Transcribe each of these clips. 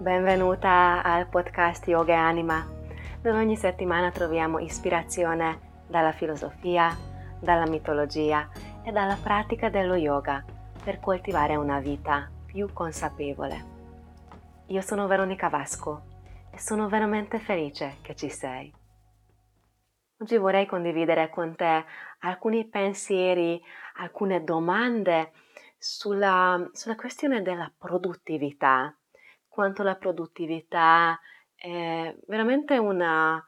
Benvenuta al podcast Yoga e Anima, dove ogni settimana troviamo ispirazione dalla filosofia, dalla mitologia e dalla pratica dello yoga per coltivare una vita più consapevole. Io sono Veronica Vasco e sono veramente felice che ci sei. Oggi vorrei condividere con te alcuni pensieri, alcune domande sulla, sulla questione della produttività quanto la produttività è veramente una,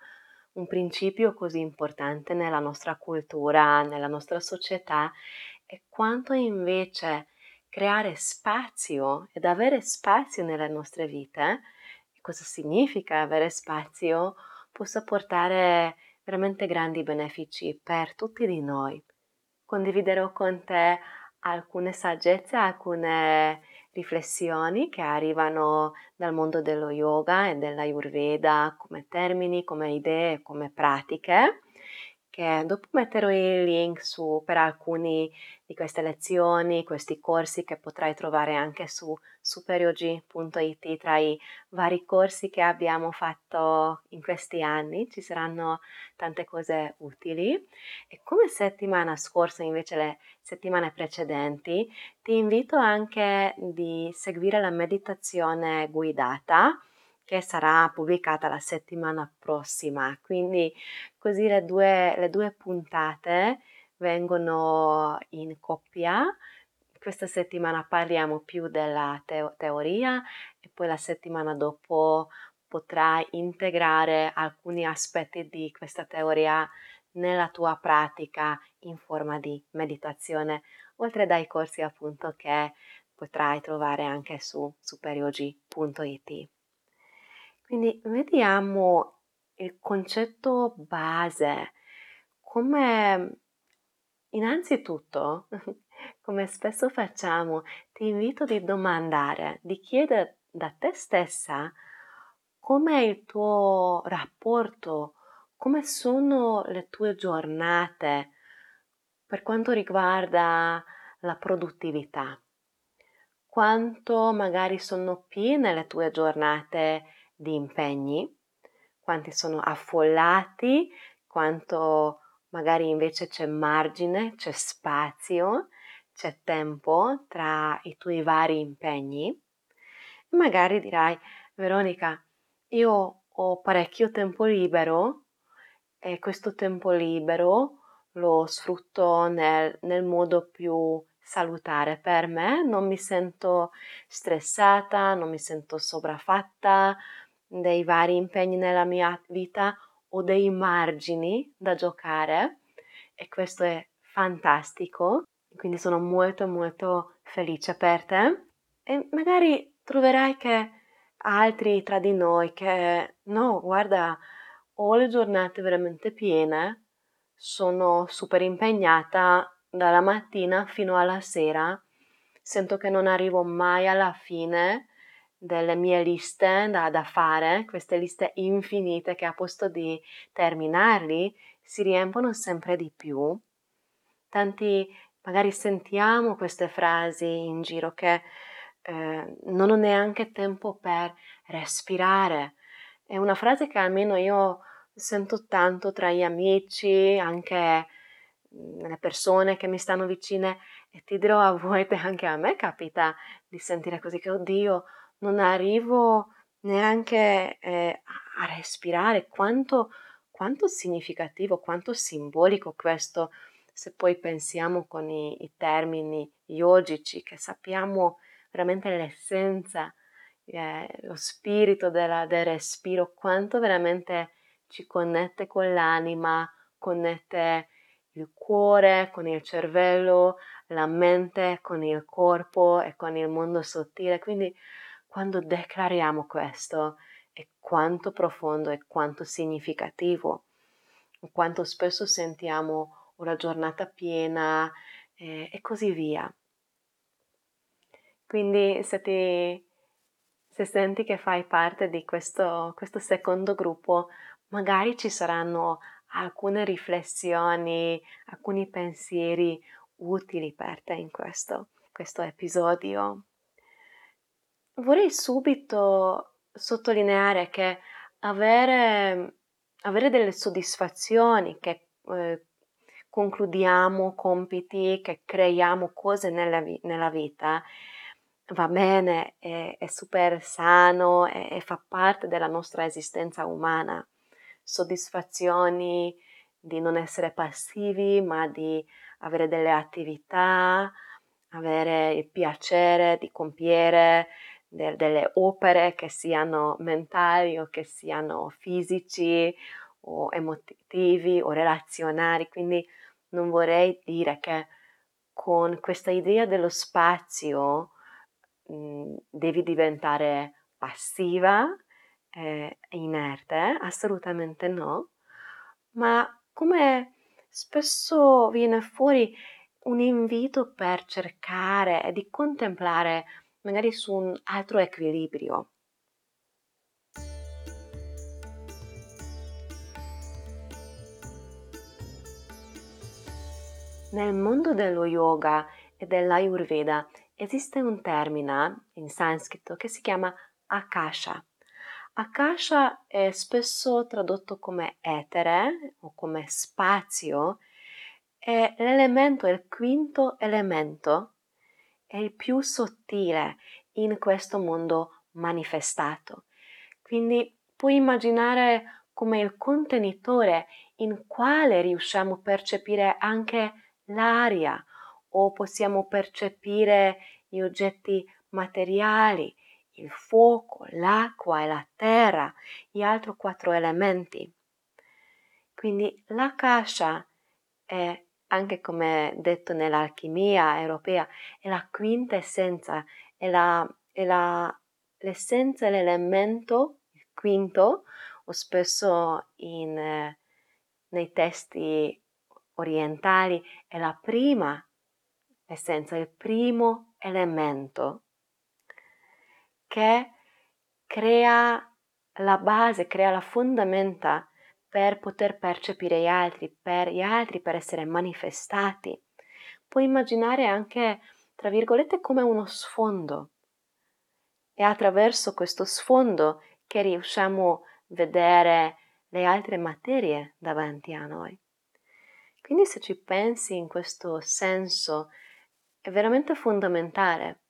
un principio così importante nella nostra cultura, nella nostra società e quanto invece creare spazio ed avere spazio nelle nostre vite, cosa significa avere spazio, possa portare veramente grandi benefici per tutti di noi. Condividerò con te alcune saggezze, alcune riflessioni che arrivano dal mondo dello yoga e dell'ayurveda come termini, come idee, come pratiche che dopo metterò il link su per alcuni di queste lezioni, questi corsi che potrai trovare anche su superyogi.it tra i vari corsi che abbiamo fatto in questi anni, ci saranno tante cose utili. E come settimana scorsa invece le settimane precedenti ti invito anche di seguire la meditazione guidata che sarà pubblicata la settimana prossima. Quindi così le due, le due puntate vengono in coppia. Questa settimana parliamo più della teo- teoria e poi la settimana dopo potrai integrare alcuni aspetti di questa teoria nella tua pratica in forma di meditazione, oltre dai corsi appunto che potrai trovare anche su superiogi.it. Quindi vediamo il concetto base come innanzitutto, come spesso facciamo, ti invito a domandare, di chiedere da te stessa com'è il tuo rapporto, come sono le tue giornate per quanto riguarda la produttività. Quanto magari sono piene le tue giornate di impegni, quanti sono affollati, quanto magari invece c'è margine, c'è spazio, c'è tempo tra i tuoi vari impegni. E magari dirai, Veronica, io ho parecchio tempo libero e questo tempo libero lo sfrutto nel, nel modo più salutare per me, non mi sento stressata, non mi sento sopraffatta, dei vari impegni nella mia vita o dei margini da giocare e questo è fantastico, quindi sono molto molto felice per te. E magari troverai che altri tra di noi che no, guarda, ho le giornate veramente piene, sono super impegnata dalla mattina fino alla sera, sento che non arrivo mai alla fine delle mie liste da, da fare, queste liste infinite che a posto di terminarli si riempiono sempre di più. Tanti magari sentiamo queste frasi in giro che eh, non ho neanche tempo per respirare. È una frase che almeno io sento tanto tra gli amici, anche le persone che mi stanno vicine e ti dirò a volte anche a me capita di sentire così che oddio non arrivo neanche eh, a respirare quanto, quanto significativo, quanto simbolico questo, se poi pensiamo con i, i termini yogici, che sappiamo veramente l'essenza, eh, lo spirito della, del respiro, quanto veramente ci connette con l'anima, connette il cuore con il cervello, la mente con il corpo e con il mondo sottile. Quindi quando declariamo questo è quanto profondo e quanto significativo, quanto spesso sentiamo una giornata piena eh, e così via. Quindi se, ti, se senti che fai parte di questo, questo secondo gruppo, magari ci saranno alcune riflessioni, alcuni pensieri utili per te in questo, questo episodio vorrei subito sottolineare che avere, avere delle soddisfazioni, che eh, concludiamo compiti, che creiamo cose nella, vi- nella vita, va bene, è, è super sano e, fa parte della nostra esistenza umana. Soddisfazioni di non essere passivi, ma di avere delle attività, avere il piacere di compiere de- delle opere che siano mentali o che siano fisici o emotivi o relazionali. Quindi non vorrei dire che con questa idea dello spazio mh, mhmm, devi diventare passiva, eh, inerte, assolutamente no, ma come spesso viene fuori un invito per cercare e di contemplare magari su un altro equilibrio. Nel mondo dello yoga e dell'ayurveda esiste un termine in sanscrito che si chiama akasha. Akasha è spesso tradotto come etere o come spazio e l'elemento, il quinto elemento, è il più sottile in questo mondo manifestato. Quindi puoi immaginare come il contenitore in quale riusciamo a percepire anche l'aria o possiamo percepire gli oggetti materiali, il fuoco, l'acqua e la terra, gli altri quattro elementi. Quindi la cascia è, anche come detto nell'alchimia europea, è la quinta essenza, è, la, è la, l'essenza, l'elemento, il quinto, o spesso in, nei testi orientali, è la prima essenza, il primo elemento che crea la base, crea la fondamenta per poter percepire gli altri, per gli altri, per essere manifestati. Puoi immaginare anche, tra virgolette, come uno sfondo. È attraverso questo sfondo che riusciamo a vedere le altre materie davanti a noi. Quindi se ci pensi in questo senso è veramente fondamentale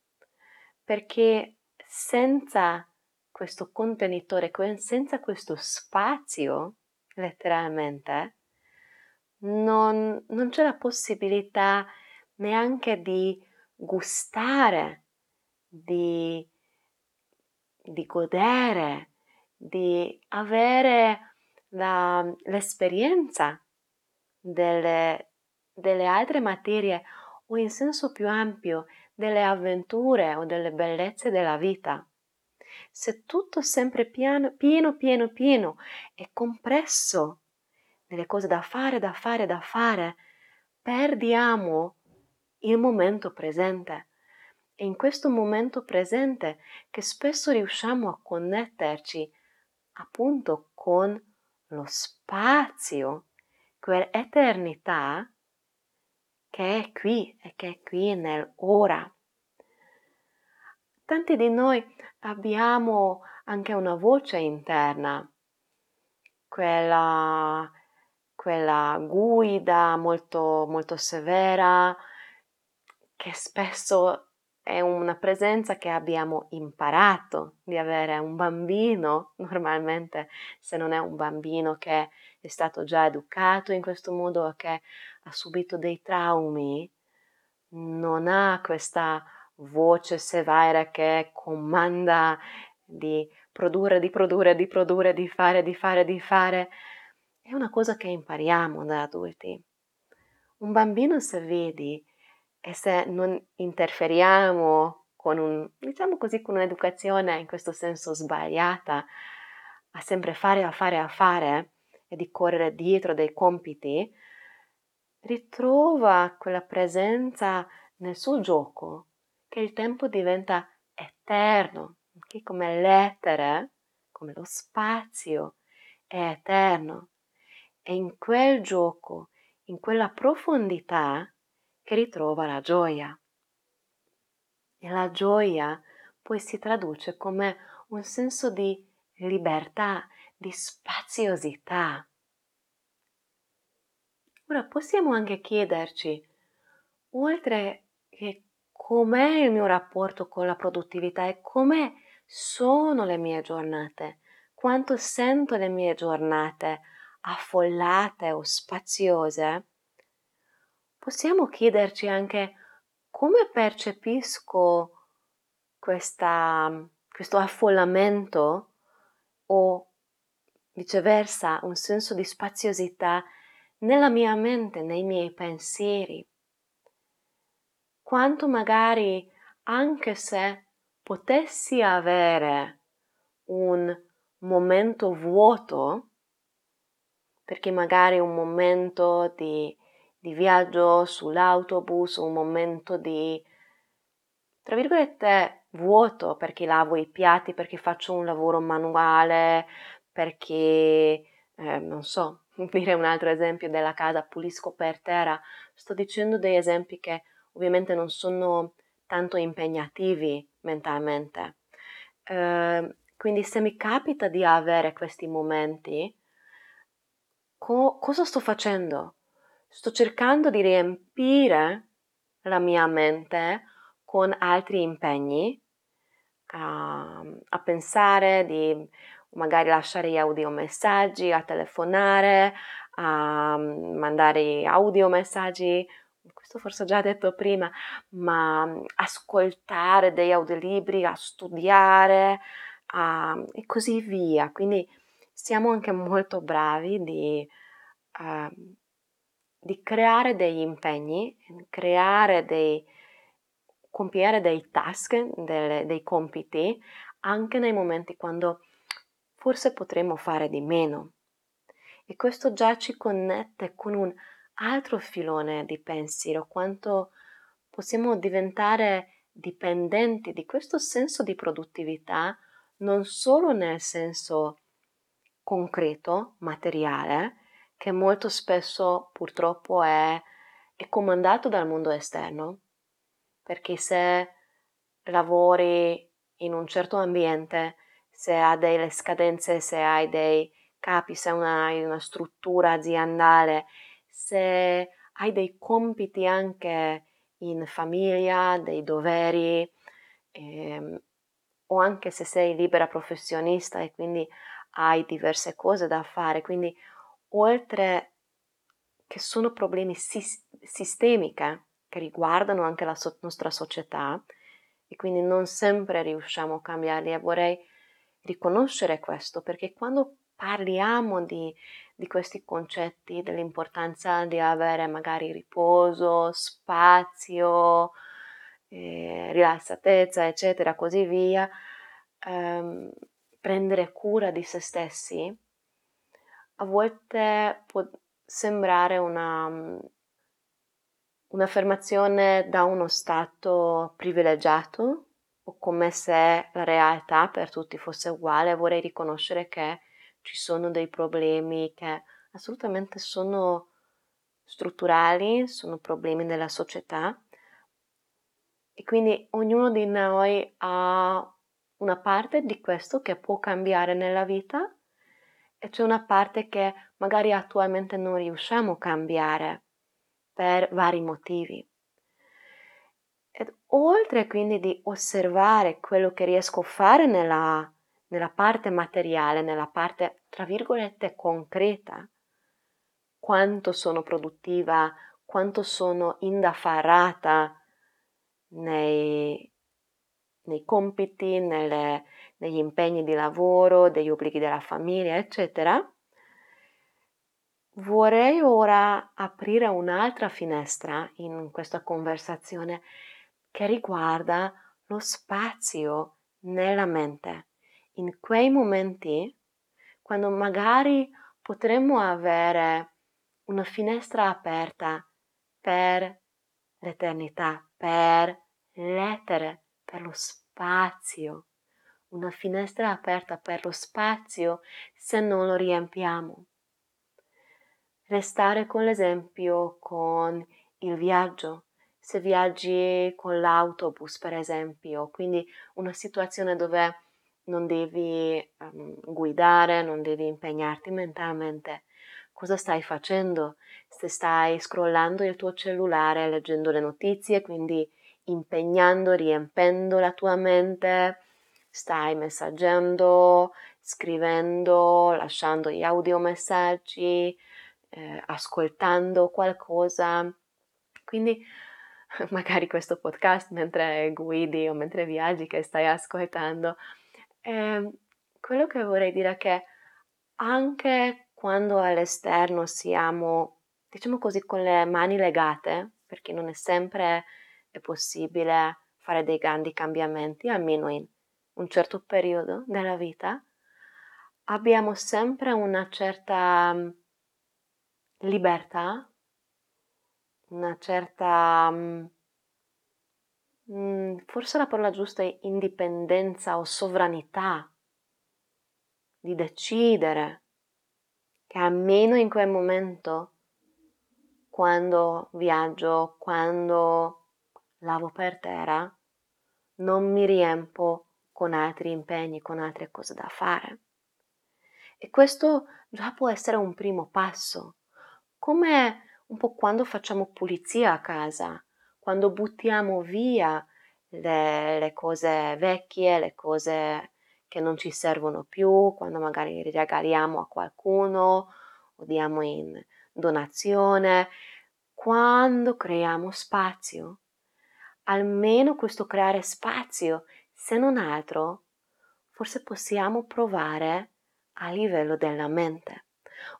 perché senza questo contenitore, senza questo spazio, letteralmente, non, non c'è la possibilità neanche di gustare, di, di godere, di avere la, l'esperienza delle, delle altre materie o in senso più ampio delle avventure o delle bellezze della vita. Se tutto è sempre piano, pieno, pieno, pieno è compresso nelle cose da fare, da fare, da fare, perdiamo il momento presente. È in questo momento presente che spesso riusciamo a connetterci appunto con lo spazio, quell'eternità che è qui e che è qui nell'ora. Tanti di noi abbiamo anche una voce interna, quella, quella guida molto, molto severa, che spesso è una presenza che abbiamo imparato di avere un bambino, normalmente se non è un bambino che è stato già educato in questo modo che ha subito dei traumi, non ha questa voce severa che comanda di produrre, di produrre, di produrre, di fare, di fare, di fare. È una cosa che impariamo da adulti. Un bambino se vedi e se non interferiamo con un, diciamo così, con un'educazione in questo senso sbagliata, a sempre fare, a fare, a fare e di correre dietro dei compiti, ritrova quella presenza nel suo gioco che il tempo diventa eterno, che come l'etere, come lo spazio è eterno. E in quel gioco, in quella profondità, che ritrova la gioia. E la gioia poi si traduce come un senso di libertà, di spaziosità. Ora possiamo anche chiederci, oltre che com'è il mio rapporto con la produttività e come sono le mie giornate, quanto sento le mie giornate affollate o spaziose, possiamo chiederci anche come percepisco questa, questo affollamento o viceversa un senso di spaziosità nella mia mente, nei miei pensieri. Quanto magari anche se potessi avere un momento vuoto, perché magari un momento di, di viaggio sull'autobus, un momento di, tra virgolette, vuoto perché lavo i piatti, perché faccio un lavoro manuale, perché, eh, non so, dire un altro esempio della casa, pulisco per terra. Sto dicendo degli esempi che ovviamente non sono tanto impegnativi mentalmente. Eh, quindi se mi capita di avere questi momenti, co- cosa sto facendo? Sto cercando di riempire la mia mente con altri impegni, a, a pensare di magari lasciare gli audiomessaggi, a telefonare, a mandare audiomessaggi, questo forse ho già detto prima, ma ascoltare degli audiolibri, a studiare a, e così via. Quindi siamo anche molto bravi di, uh, di creare degli impegni, creare dei, compiere dei task, delle, dei compiti, anche nei momenti quando forse potremmo fare di meno. E questo già ci connette con un altro filone di pensiero, quanto possiamo diventare dipendenti di questo senso di produttività, non solo nel senso concreto, materiale, che molto spesso purtroppo è, è comandato dal mondo esterno, perché se lavori in un certo ambiente se ha delle scadenze, se hai dei capi, se hai una struttura aziendale, se hai dei compiti anche in famiglia, dei doveri, ehm, o anche se sei libera professionista e quindi hai diverse cose da fare. Quindi, oltre che sono problemi sis- sistemiche che riguardano anche la so- nostra società, e quindi non sempre riusciamo a cambiarli, e vorrei riconoscere questo, perché quando parliamo di, di questi concetti, dell'importanza di avere magari riposo, spazio, eh, rilassatezza, eccetera, così via, ehm, prendere cura di se stessi, a volte può sembrare una, un'affermazione da uno stato privilegiato, o come se la realtà per tutti fosse uguale, vorrei riconoscere che ci sono dei problemi che assolutamente sono strutturali, sono problemi della società e quindi ognuno di noi ha una parte di questo che può cambiare nella vita e c'è una parte che magari attualmente non riusciamo a cambiare per vari motivi. Ed oltre quindi di osservare quello che riesco a fare nella, nella parte materiale, nella parte, tra virgolette, concreta, quanto sono produttiva, quanto sono indaffarata nei, nei compiti, nelle, negli impegni di lavoro, degli obblighi della famiglia, eccetera, vorrei ora aprire un'altra finestra in questa conversazione che riguarda lo spazio nella mente. In quei momenti, quando magari potremmo avere una finestra aperta per l'eternità, per l'etere, per lo spazio. Una finestra aperta per lo spazio se non lo riempiamo. Restare con l'esempio con il viaggio, se viaggi con l'autobus, per esempio, quindi una situazione dove non devi um, guidare, non devi impegnarti mentalmente. Cosa stai facendo? Se stai scrollando il tuo cellulare, leggendo le notizie, quindi impegnando, riempendo la tua mente, stai messaggiando, scrivendo, lasciando gli audiomessaggi, eh, ascoltando qualcosa. Quindi magari questo podcast mentre guidi o mentre viaggi che stai ascoltando. Eh, quello che vorrei dire è che anche quando all'esterno siamo, diciamo così, con le mani legate, perché non è sempre è possibile fare dei grandi cambiamenti, almeno in un certo periodo della vita, abbiamo sempre una certa mm, libertà, una certa, mm, forse la parola giusta è indipendenza o sovranità di decidere che almeno in quel momento, quando viaggio, quando lavo per terra, non mi riempo con altri impegni, con altre cose da fare. E questo già può essere un primo passo, come un po' quando facciamo pulizia a casa, quando buttiamo via le, le cose vecchie, le cose che non ci servono più, quando magari regaliamo a qualcuno o diamo in donazione, quando creiamo spazio. Almeno questo creare spazio, se non altro, forse possiamo provare a livello della mente.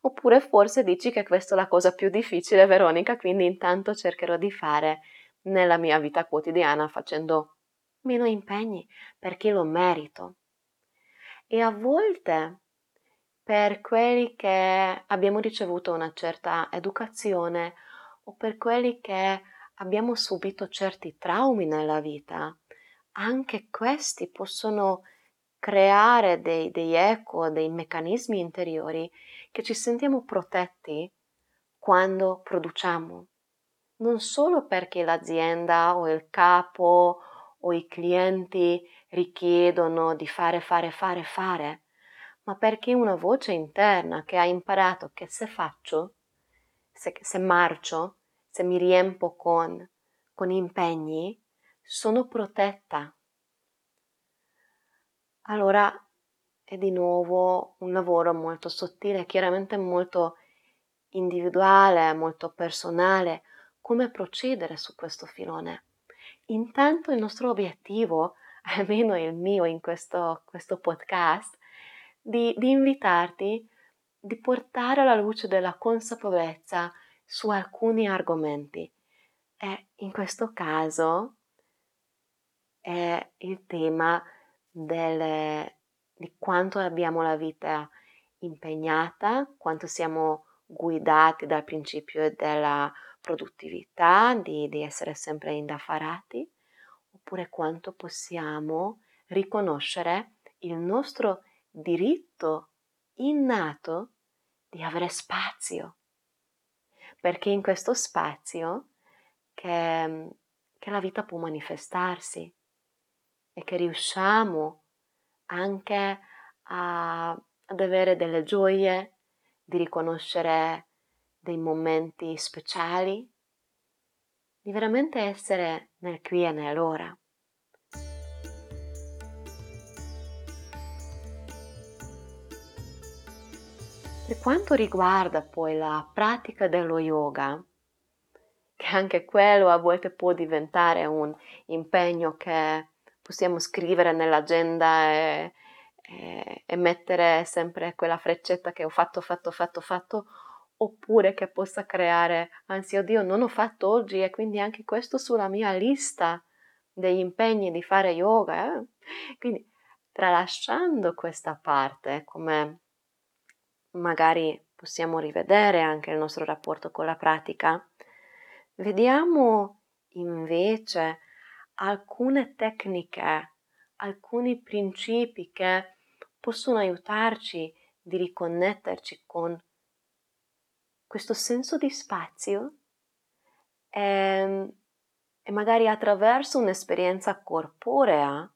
Oppure forse dici che questa è la cosa più difficile, Veronica, quindi intanto cercherò di fare nella mia vita quotidiana facendo meno impegni perché lo merito. E a volte per quelli che abbiamo ricevuto una certa educazione o per quelli che abbiamo subito certi traumi nella vita, anche questi possono creare dei, dei eco, dei meccanismi interiori che ci sentiamo protetti quando produciamo. Non solo perché l'azienda o il capo o i clienti richiedono di fare, fare, fare, fare, ma perché una voce interna che ha imparato che se faccio, se, se marcio, se mi riempo con, con impegni, sono protetta. Allora è di nuovo un lavoro molto sottile, chiaramente molto individuale, molto personale, come procedere su questo filone. Intanto il nostro obiettivo, almeno il mio in questo, questo podcast, di, di invitarti, di portare alla luce della consapevolezza su alcuni argomenti. E in questo caso è il tema delle, di quanto abbiamo la vita impegnata, quanto siamo guidati dal principio della produttività, di, di essere sempre indaffarati, oppure quanto possiamo riconoscere il nostro diritto innato di avere spazio, perché in questo spazio che, che la vita può manifestarsi e che riusciamo anche a, ad avere delle gioie, di riconoscere dei momenti speciali, di veramente essere nel qui e nell'ora. Per quanto riguarda poi la pratica dello yoga, che anche quello a volte può diventare un impegno che possiamo scrivere nell'agenda e, e, e, mettere sempre quella freccetta che ho fatto, fatto, fatto, fatto, oppure che possa creare, anzi, oddio, non ho fatto oggi e quindi anche questo sulla mia lista degli impegni di fare yoga. Eh? Quindi, tralasciando questa parte, come magari possiamo rivedere anche il nostro rapporto con la pratica, vediamo invece alcune tecniche, alcuni principi che possono aiutarci di riconnetterci con questo senso di spazio e, ehm, e magari attraverso un'esperienza corporea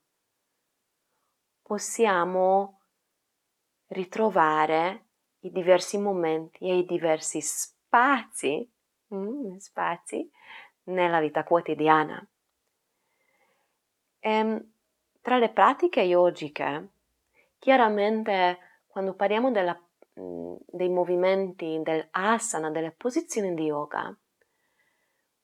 possiamo ritrovare i diversi momenti e i diversi spazi, mm, spazi nella vita quotidiana. E, ehm, tra le pratiche yogiche, chiaramente quando parliamo della, dei movimenti dell'asana, delle posizioni di yoga,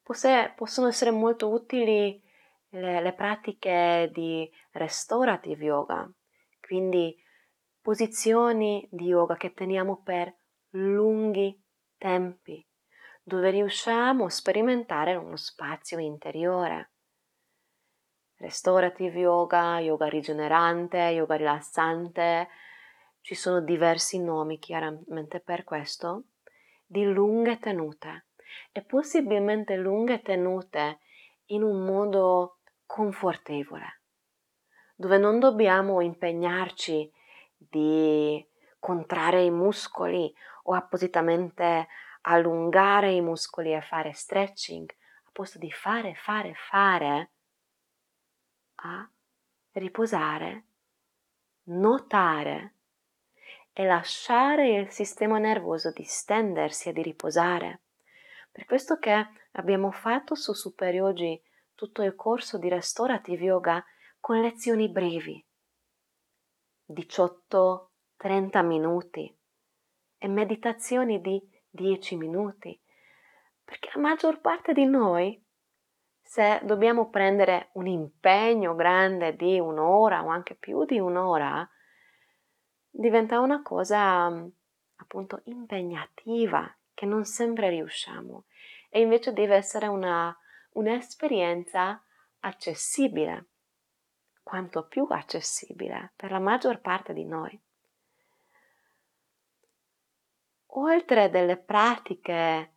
possono essere molto utili le, le pratiche di restorative yoga, quindi posizioni di yoga che teniamo per lunghi tempi, dove riusciamo a sperimentare uno spazio interiore. Restorative yoga, yoga rigenerante, yoga rilassante, ci sono diversi nomi chiaramente per questo, di lunghe tenute. E possibilmente lunghe tenute in un modo confortevole, dove non dobbiamo impegnarci di contrarre i muscoli o appositamente allungare i muscoli e fare stretching, a posto di fare, fare, fare, a riposare, notare e lasciare il sistema nervoso distendersi e di riposare. Per questo che abbiamo fatto su Super Yogi tutto il corso di Restorative Yoga con lezioni brevi, 18-30 minuti e meditazioni di 10 minuti, perché la maggior parte di noi, se dobbiamo prendere un impegno grande di un'ora o anche più di un'ora, diventa una cosa appunto impegnativa che non sempre riusciamo e invece deve essere una, un'esperienza accessibile quanto più accessibile per la maggior parte di noi. Oltre delle pratiche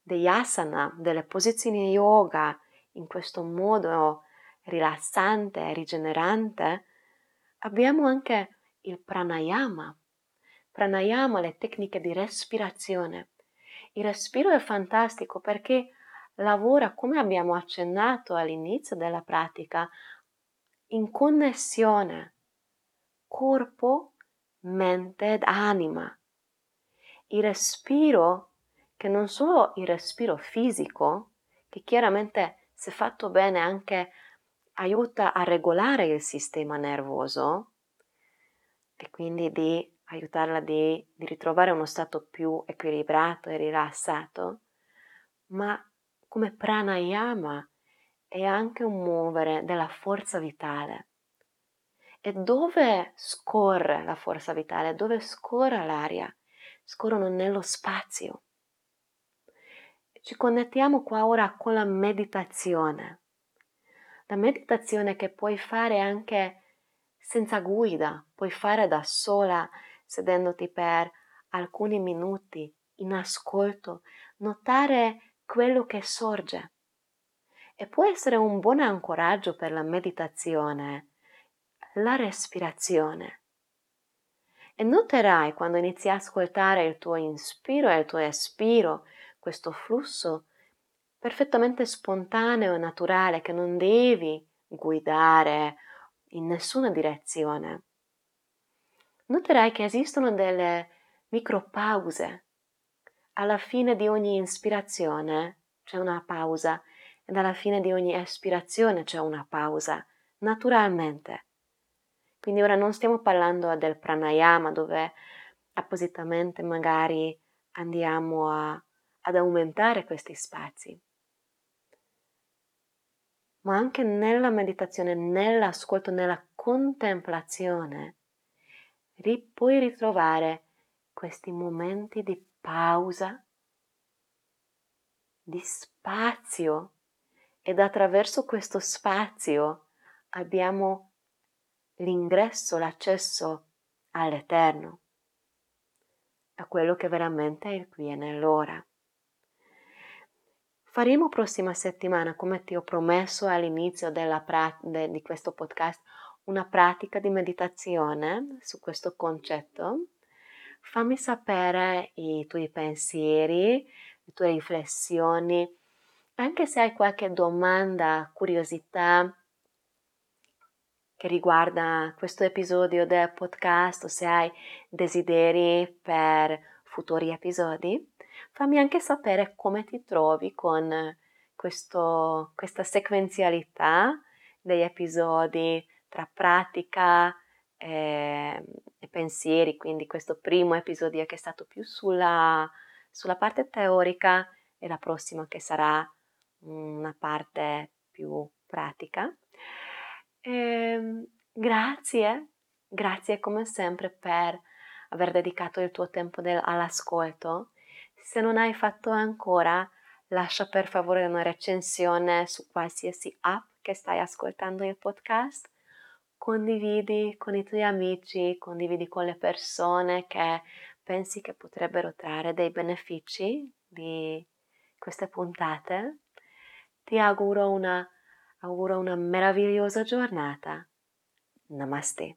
degli asana, delle posizioni yoga in questo modo rilassante e rigenerante, abbiamo anche il pranayama. Pranayama, le tecniche di respirazione. Il respiro è fantastico perché lavora, come abbiamo accennato all'inizio della pratica, in connessione corpo, mente ed anima. Il respiro, che non solo il respiro fisico, che chiaramente se fatto bene anche aiuta a regolare il sistema nervoso e quindi di aiutarla di, di ritrovare uno stato più equilibrato e rilassato, ma come pranayama è anche un muovere della forza vitale. E dove scorre la forza vitale? Dove scorre l'aria? Scorrono nello spazio. Ci connettiamo qua ora con la meditazione. La meditazione che puoi fare anche senza guida, puoi fare da sola, sedendoti per alcuni minuti in ascolto, notare quello che sorge e può essere un buon ancoraggio per la meditazione, la respirazione. E noterai quando inizi a ascoltare il tuo inspiro e il tuo espiro, questo flusso perfettamente spontaneo e naturale che non devi guidare in nessuna direzione. Noterai che esistono delle micropause. Alla fine di ogni ispirazione c'è una pausa ed alla fine di ogni espirazione c'è una pausa, naturalmente. Quindi ora non stiamo parlando del pranayama dove appositamente magari andiamo a, ad aumentare questi spazi, ma anche nella meditazione, nell'ascolto, nella contemplazione, puoi ritrovare questi momenti di pausa, di spazio ed attraverso questo spazio abbiamo l'ingresso, l'accesso all'eterno, a quello che veramente è il qui e nell'ora. Faremo prossima settimana, come ti ho promesso all'inizio pra- de- di questo podcast, una pratica di meditazione su questo concetto. Fammi sapere i tuoi pensieri, le tue riflessioni anche se hai qualche domanda, curiosità che riguarda questo episodio del podcast o se hai desideri per futuri episodi, fammi anche sapere come ti trovi con questo, questa sequenzialità degli episodi tra pratica e, e, pensieri, quindi questo primo episodio che è stato più sulla, sulla parte teorica e la prossima che sarà una parte più pratica. E, ehm, grazie, grazie come sempre per aver dedicato il tuo tempo del, all'ascolto. Se non hai fatto ancora, lascia per favore una recensione su qualsiasi app che stai ascoltando il podcast. Condividi con i tuoi amici, condividi con le persone che pensi che potrebbero trarre dei benefici di queste puntate. Ti auguro una, auguro una meravigliosa giornata. Namaste.